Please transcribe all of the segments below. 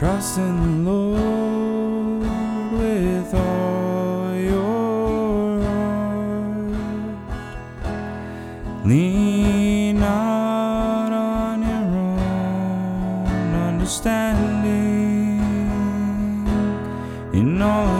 Trust in the Lord with all your heart. Lean not on your own understanding. In all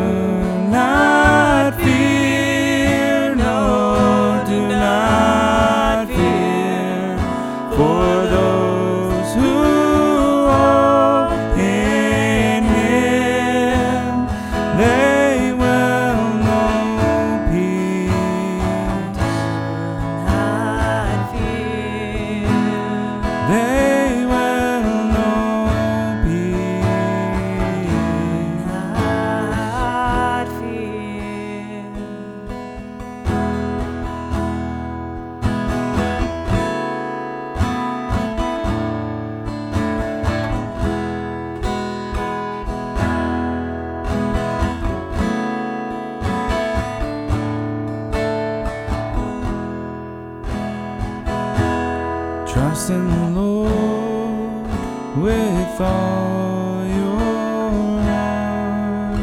in the Lord with all your heart.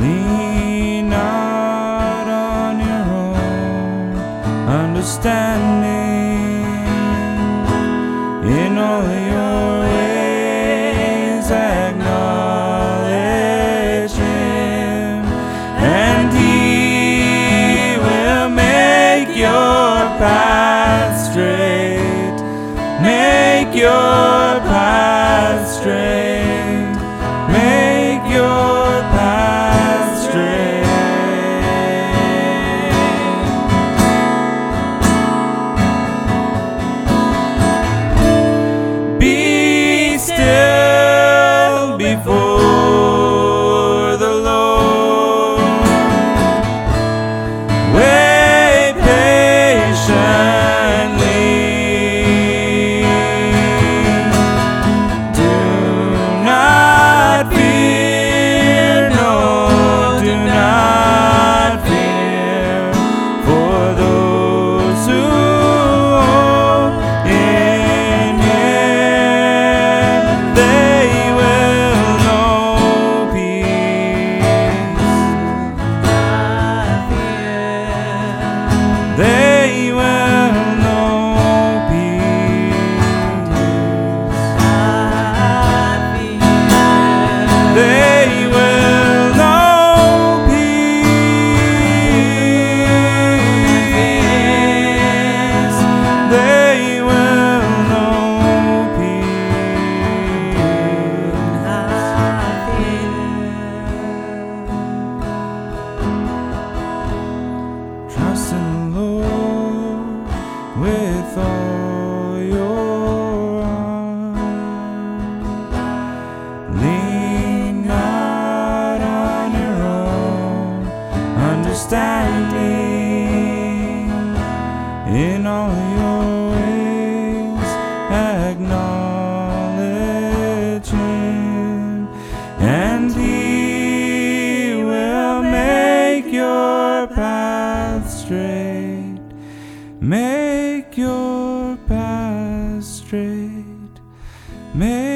Lean not on your own understanding. your path straight. May